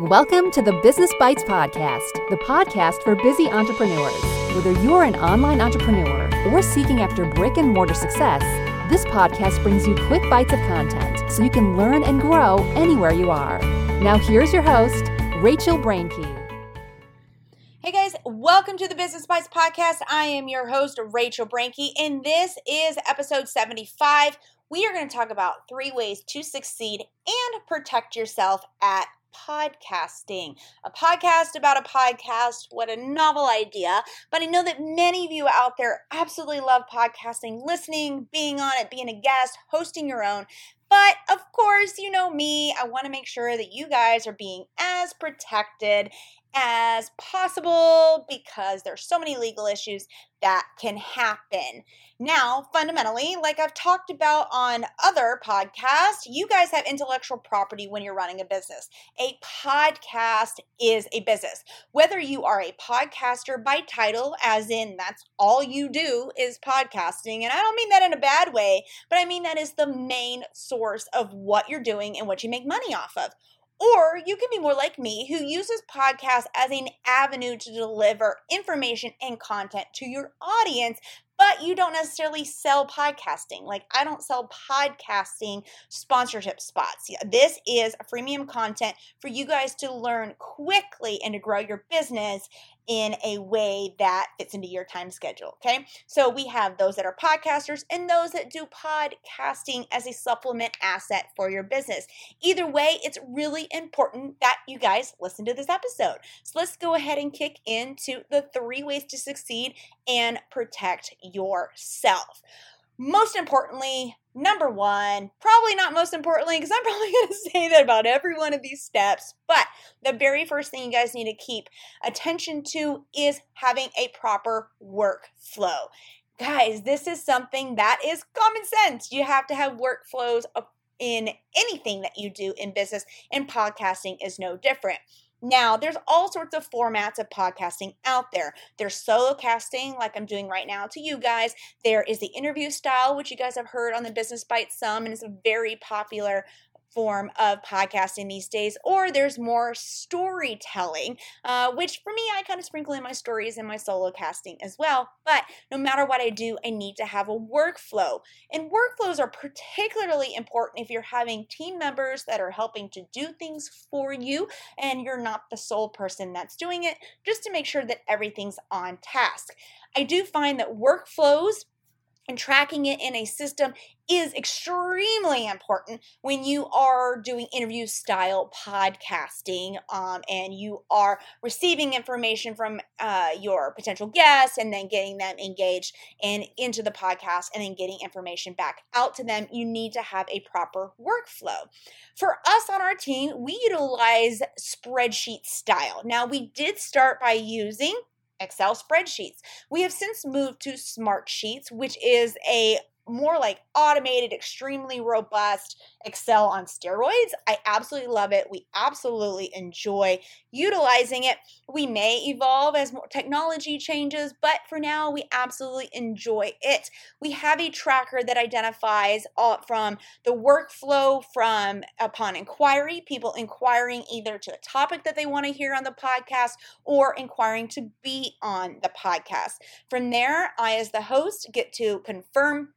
Welcome to the Business Bites Podcast, the podcast for busy entrepreneurs. Whether you're an online entrepreneur or seeking after brick and mortar success, this podcast brings you quick bites of content so you can learn and grow anywhere you are. Now, here's your host, Rachel Brenke. Hey guys, welcome to the Business Bites Podcast. I am your host, Rachel Brenke, and this is episode 75. We are going to talk about three ways to succeed and protect yourself at podcasting. A podcast about a podcast. What a novel idea. But I know that many of you out there absolutely love podcasting, listening, being on it, being a guest, hosting your own. But of course, you know me, I want to make sure that you guys are being as protected as possible because there's so many legal issues that can happen. Now, fundamentally, like I've talked about on other podcasts, you guys have intellectual property when you're running a business. A podcast is a business. Whether you are a podcaster by title, as in that's all you do is podcasting, and I don't mean that in a bad way, but I mean that is the main source of what you're doing and what you make money off of or you can be more like me who uses podcasts as an avenue to deliver information and content to your audience but you don't necessarily sell podcasting. Like I don't sell podcasting sponsorship spots. This is a freemium content for you guys to learn quickly and to grow your business in a way that fits into your time schedule. Okay. So we have those that are podcasters and those that do podcasting as a supplement asset for your business. Either way, it's really important that you guys listen to this episode. So let's go ahead and kick into the three ways to succeed and protect yourself. Most importantly, number one, probably not most importantly, because I'm probably going to say that about every one of these steps, but the very first thing you guys need to keep attention to is having a proper workflow. Guys, this is something that is common sense. You have to have workflows in anything that you do in business, and podcasting is no different. Now, there's all sorts of formats of podcasting out there. There's solo casting, like I'm doing right now to you guys. There is the interview style, which you guys have heard on the Business Bite some, and it's a very popular form of podcasting these days, or there's more storytelling, uh, which for me, I kind of sprinkle in my stories in my solo casting as well. But no matter what I do, I need to have a workflow. And workflows are particularly important if you're having team members that are helping to do things for you and you're not the sole person that's doing it, just to make sure that everything's on task. I do find that workflows and tracking it in a system is extremely important when you are doing interview style podcasting um, and you are receiving information from uh, your potential guests and then getting them engaged and into the podcast and then getting information back out to them you need to have a proper workflow. For us on our team we utilize spreadsheet style. Now we did start by using Excel spreadsheets. We have since moved to Smart Sheets, which is a more like automated, extremely robust Excel on steroids. I absolutely love it. We absolutely enjoy utilizing it. We may evolve as more technology changes, but for now, we absolutely enjoy it. We have a tracker that identifies all from the workflow from upon inquiry, people inquiring either to a topic that they want to hear on the podcast or inquiring to be on the podcast. From there, I, as the host, get to confirm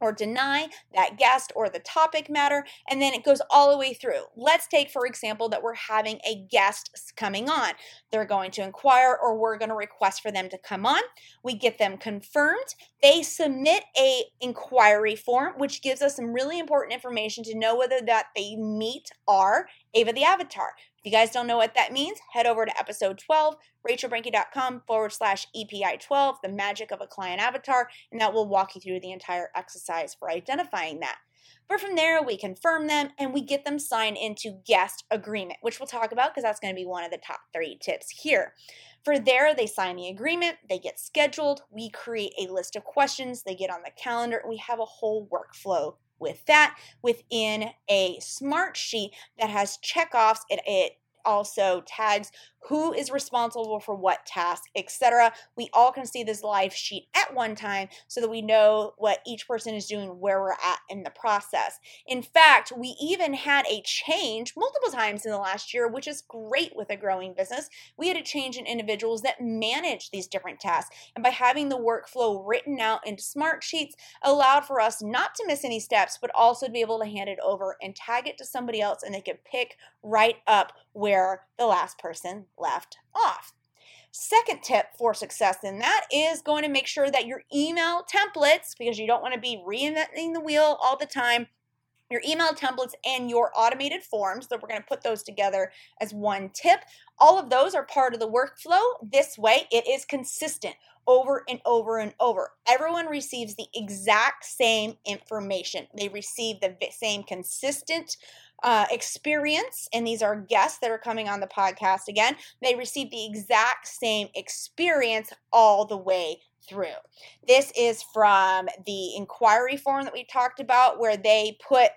or deny that guest or the topic matter, and then it goes all the way through. Let's take, for example, that we're having a guest coming on. They're going to inquire, or we're going to request for them to come on. We get them confirmed. They submit a inquiry form, which gives us some really important information to know whether that they meet our Ava the Avatar. If you guys don't know what that means, head over to episode 12, rachelbrenke.com forward slash EPI 12, the magic of a client avatar, and that will walk you through the entire exercise for identifying that. But from there, we confirm them and we get them signed into guest agreement, which we'll talk about because that's going to be one of the top three tips here. For there, they sign the agreement, they get scheduled, we create a list of questions, they get on the calendar, and we have a whole workflow with that within a smart sheet that has checkoffs. It, it also tags who is responsible for what task, etc. We all can see this live sheet at one time so that we know what each person is doing, where we're at in the process. In fact, we even had a change multiple times in the last year, which is great with a growing business. We had a change in individuals that manage these different tasks. And by having the workflow written out into smart sheets, allowed for us not to miss any steps, but also to be able to hand it over and tag it to somebody else and they could pick right up where the last person left off. Second tip for success and that is going to make sure that your email templates, because you don't want to be reinventing the wheel all the time, your email templates and your automated forms, that we're going to put those together as one tip. All of those are part of the workflow. This way, it is consistent over and over and over. Everyone receives the exact same information. They receive the same consistent uh, experience, and these are guests that are coming on the podcast again. They receive the exact same experience all the way through. This is from the inquiry form that we talked about, where they put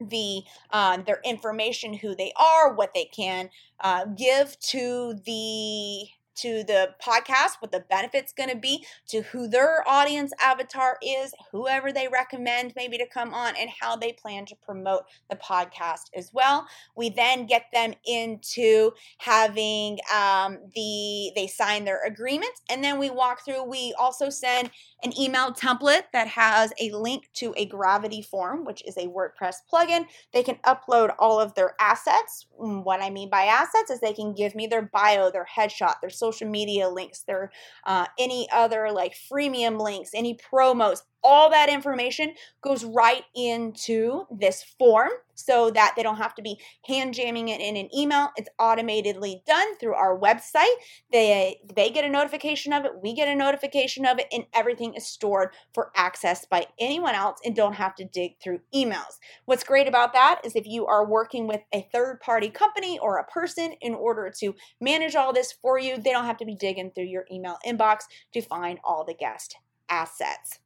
the um, their information, who they are, what they can uh, give to the to the podcast, what the benefit's going to be, to who their audience avatar is, whoever they recommend maybe to come on, and how they plan to promote the podcast as well. We then get them into having um, the they sign their agreement, and then we walk through. We also send an email template that has a link to a Gravity form, which is a WordPress plugin. They can upload all of their assets. Mm, what I mean by assets is they can give me their bio, their headshot, their social media links, their uh, any other like freemium links, any promos, all that information goes right into this form so that they don't have to be hand jamming it in an email. It's automatically done through our website. They they get a notification of it, we get a notification of it, and everything is stored for access by anyone else and don't have to dig through emails. What's great about that is if you are working with a third party company or a person in order to manage all this for you, they don't have to be digging through your email inbox to find all the guest assets.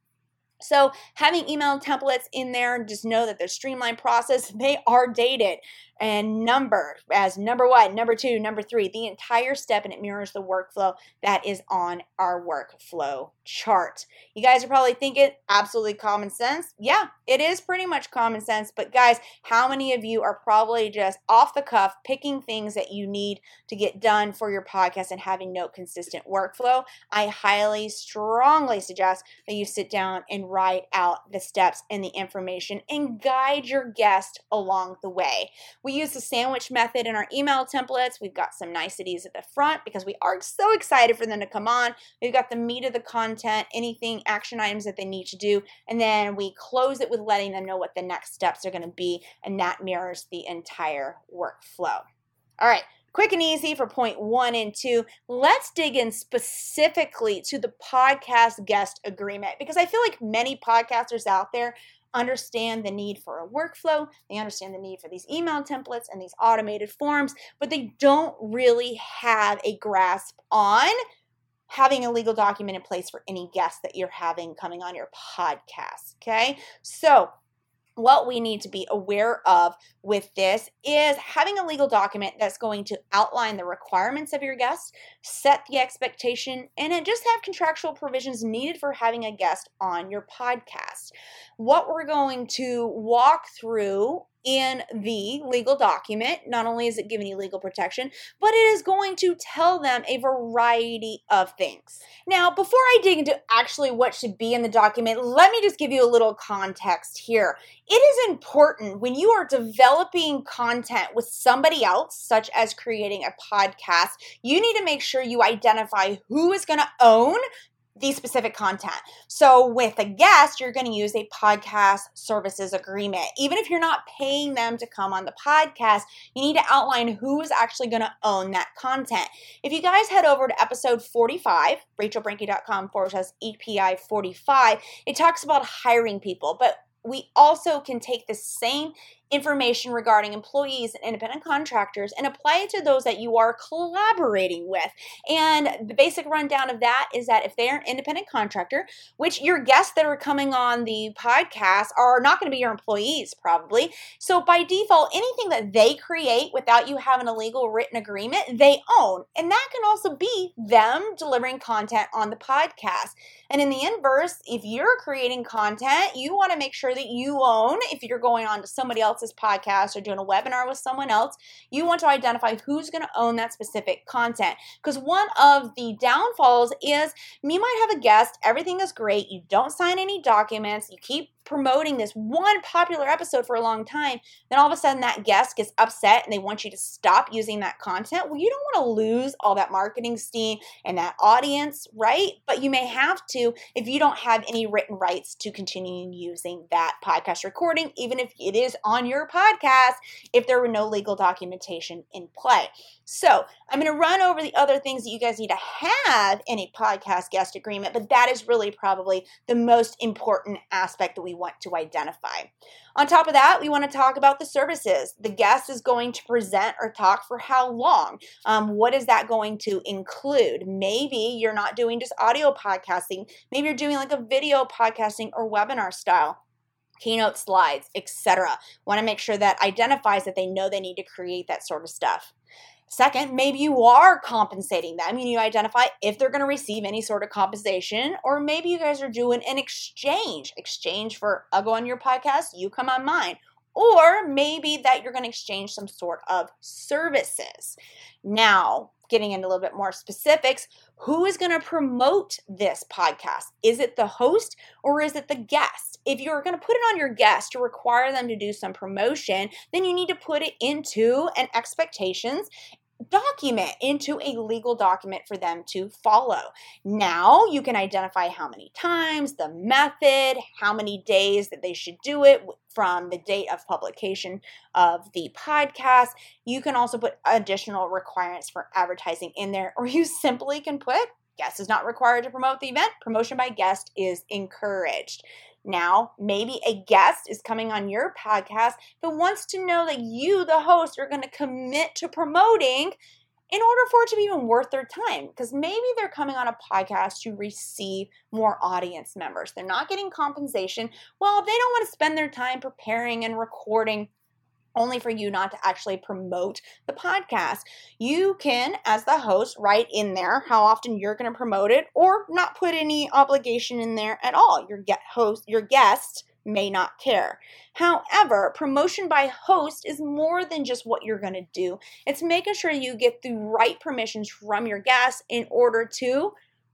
So having email templates in there, just know that they're streamlined process. They are dated and numbered as number one, number two, number three, the entire step, and it mirrors the workflow that is on our workflow chart. You guys are probably thinking, absolutely common sense. Yeah, it is pretty much common sense. But guys, how many of you are probably just off the cuff picking things that you need to get done for your podcast and having no consistent workflow? I highly, strongly suggest that you sit down and write out the steps and the information and guide your guest along the way. We use the sandwich method in our email templates. We've got some niceties at the front because we are so excited for them to come on. We've got the meat of the content, anything, action items that they need to do. And then we close it with letting them know what the next steps are going to be. And that mirrors the entire workflow. All right quick and easy for point one and two. Let's dig in specifically to the podcast guest agreement because I feel like many podcasters out there understand the need for a workflow, they understand the need for these email templates and these automated forms, but they don't really have a grasp on having a legal document in place for any guests that you're having coming on your podcast. Okay. So, what we need to be aware of with this is having a legal document that's going to outline the requirements of your guest, set the expectation, and then just have contractual provisions needed for having a guest on your podcast. What we're going to walk through in the legal document. Not only is it giving you legal protection, but it is going to tell them a variety of things. Now, before I dig into actually what should be in the document, let me just give you a little context here. It is important when you are developing content with somebody else, such as creating a podcast, you need to make sure you identify who is going to own the specific content. So with a guest, you're going to use a podcast services agreement. Even if you're not paying them to come on the podcast, you need to outline who is actually going to own that content. If you guys head over to episode 45, rachelbrenke.com forward slash EPI 45, it talks about hiring people, but we also can take the same information regarding employees and independent contractors and apply it to those that you are collaborating with. And the basic rundown of that is that if they're an independent contractor, which your guests that are coming on the podcast are not going to be your employees probably. So by default, anything that they create without you having a legal written agreement, they own. And that can also be them delivering content on the podcast. And in the inverse, if you're creating content, you want to make sure that you own, if you're going on to somebody else's podcast or doing a webinar with someone else, you want to identify who's going to own that specific content. Because one of the downfalls is you might have a guest, everything is great, you don't sign any documents, you keep promoting this one popular episode for a long time, then all of a sudden that guest gets upset and they want you to stop using that content. Well, you don't want to lose all that marketing steam and that audience, right? But you may have to if you don't have any written rights to continue using that podcast recording, even if it is on your podcast, if there were no legal documentation in play. So I'm going to run over the other things that you guys need to have in a podcast guest agreement, but that is really probably the most important aspect that we want to identify. On top of that, we want to talk about the services. The guest is going to present or talk for how long? Um, what is that going to include? Maybe you're not doing just audio podcasting, maybe you're doing like a video podcasting or webinar style keynote slides, etc. Want to make sure that identifies that they know they need to create that sort of stuff. Second, maybe you are compensating them. You identify if they're going to receive any sort of compensation, or maybe you guys are doing an exchange. Exchange for I'll go on your podcast, you come on mine. Or maybe that you're going to exchange some sort of services. Now, getting into a little bit more specifics, who is going to promote this podcast? Is it the host or is it the guest? If you're going to put it on your guest to require them to do some promotion, then you need to put it into an expectations document into a legal document for them to follow. Now you can identify how many times, the method, how many days that they should do it from the date of publication of the podcast. You can also put additional requirements for advertising in there, or you simply can put guest is not required to promote the event, promotion by guest is encouraged. Now, maybe a guest is coming on your podcast but wants to know that you, the host, are going to commit to promoting in order for it to be even worth their time. Because maybe they're coming on a podcast to receive more audience members. They're not getting compensation. Well, if they don't want to spend their time preparing and recording only for you not to actually promote the podcast. You can, as the host, write in there how often you're going to promote it or not put any obligation in there at all. Your get host, your guest may not care. However, promotion by host is more than just what you're going to do. It's making sure you get the right permissions from your guests in order to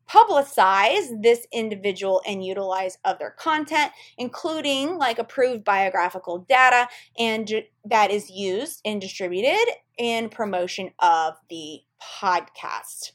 publicize this individual and utilize of their content, including like approved biographical data and that is used and distributed in promotion of the podcast.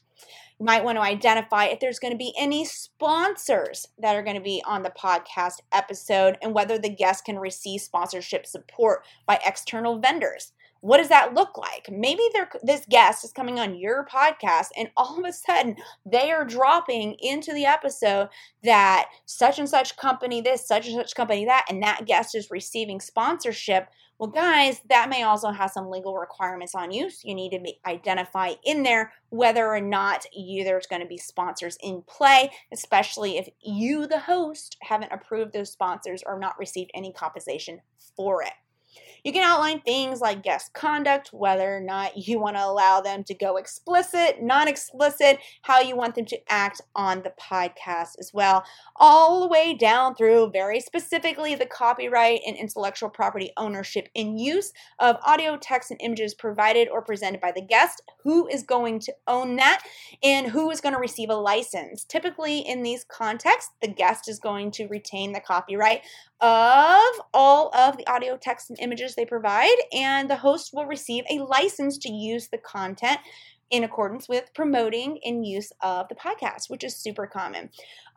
You might want to identify if there's going to be any sponsors that are going to be on the podcast episode and whether the guest can receive sponsorship support by external vendors what does that look like? Maybe this guest is coming on your podcast, and all of a sudden they are dropping into the episode that such and such company this, such and such company that, and that guest is receiving sponsorship. Well, guys, that may also have some legal requirements on you. So you need to identify in there whether or not you, there's going to be sponsors in play, especially if you, the host, haven't approved those sponsors or not received any compensation for it. You can outline things like guest conduct, whether or not you want to allow them to go explicit, non explicit, how you want them to act on the podcast as well, all the way down through very specifically the copyright and intellectual property ownership and use of audio, text, and images provided or presented by the guest, who is going to own that, and who is going to receive a license. Typically, in these contexts, the guest is going to retain the copyright of all of the audio, text, and images they provide, and the host will receive a license to use the content in accordance with promoting and use of the podcast, which is super common.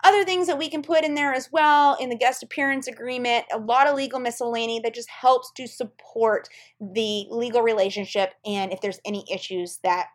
Other things that we can put in there as well in the guest appearance agreement, a lot of legal miscellany that just helps to support the legal relationship and if there's any issues that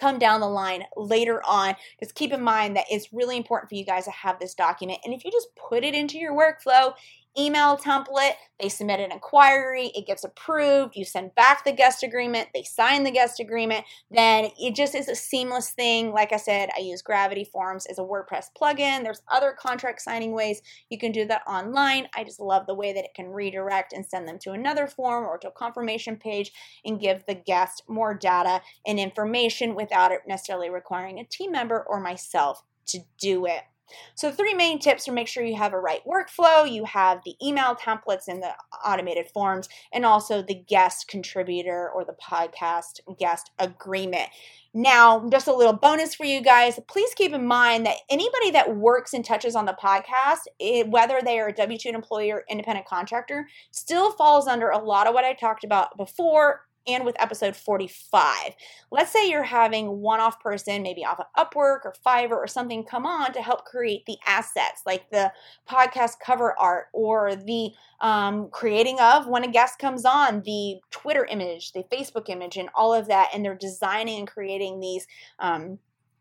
come down the line later on. Just keep in mind that it's really important for you guys to have this document. And if you just put it into your workflow, email template. They submit an inquiry, it gets approved, you send back the guest agreement, they sign the guest agreement. Then it just is a seamless thing. Like I said, I use Gravity Forms as a WordPress plugin. There's other contract signing ways you can do that online. I just love the way that it can redirect and send them to another form or to a confirmation page and give the guest more data and information without it necessarily requiring a team member or myself to do it. So, three main tips to make sure you have a right workflow. You have the email templates and the automated forms, and also the guest contributor or the podcast guest agreement. Now, just a little bonus for you guys. Please keep in mind that anybody that works and touches on the podcast, it, whether they are a W 2 employee or independent contractor, still falls under a lot of what I talked about before and with episode 45. Let's say you're having one off person, maybe off of Upwork or Fiverr or something, come on to help create the assets like the podcast cover art or the um, creating of when a guest comes on, the Twitter image, the Facebook image, and all of that. And they're designing and creating these. Um,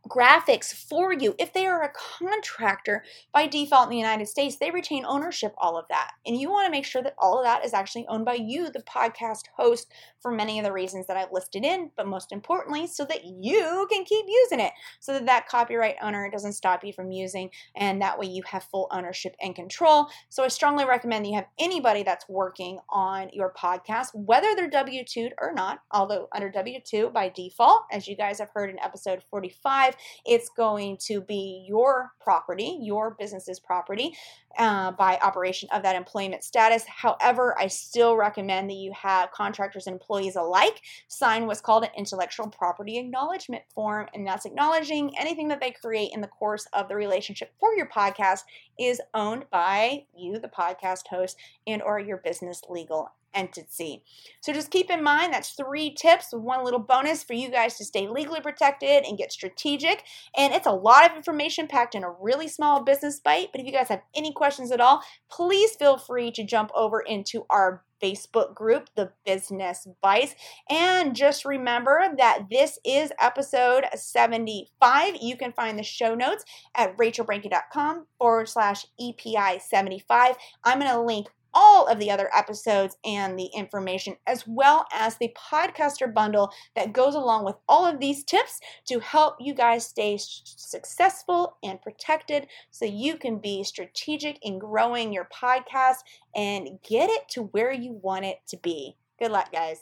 graphics for you. If they are a contractor by default in the United States, they retain ownership all of that. And you want to make sure that all of that is actually owned by you, the podcast host, for many of the reasons that I've listed in, but most importantly, so that you can keep using it, so that that copyright owner doesn't stop you from using, and that way you have full ownership and control. So I strongly recommend that you have anybody that's working on your podcast, whether they're W 2 or not, although under W 2 by default, as you guys have heard in episode 45, it's going to be your property, your business's property uh, by operation of that employment status. However, I still recommend that you have contractors and employees alike sign what's called an intellectual property acknowledgement form, and that's acknowledging anything that they create in the course of the relationship for your podcast is owned by you, the podcast host, and or your business legal entity. So just keep in mind that's three tips with one little bonus for you guys to stay legally protected and get strategic. And it's a lot of information packed in a really small business bite. But if you guys have any questions at all, please feel free to jump over into our Facebook group, The Business Bites. And just remember that this is episode 75. You can find the show notes at rachelbrenke.com forward slash EPI 75. I'm going to link all of the other episodes and the information, as well as the podcaster bundle that goes along with all of these tips to help you guys stay successful and protected so you can be strategic in growing your podcast and get it to where you want it to be. Good luck, guys.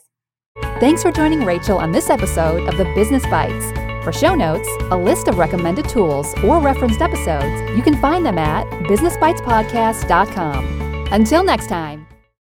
Thanks for joining Rachel on this episode of the Business Bites. For show notes, a list of recommended tools, or referenced episodes, you can find them at businessbitespodcast.com. Until next time.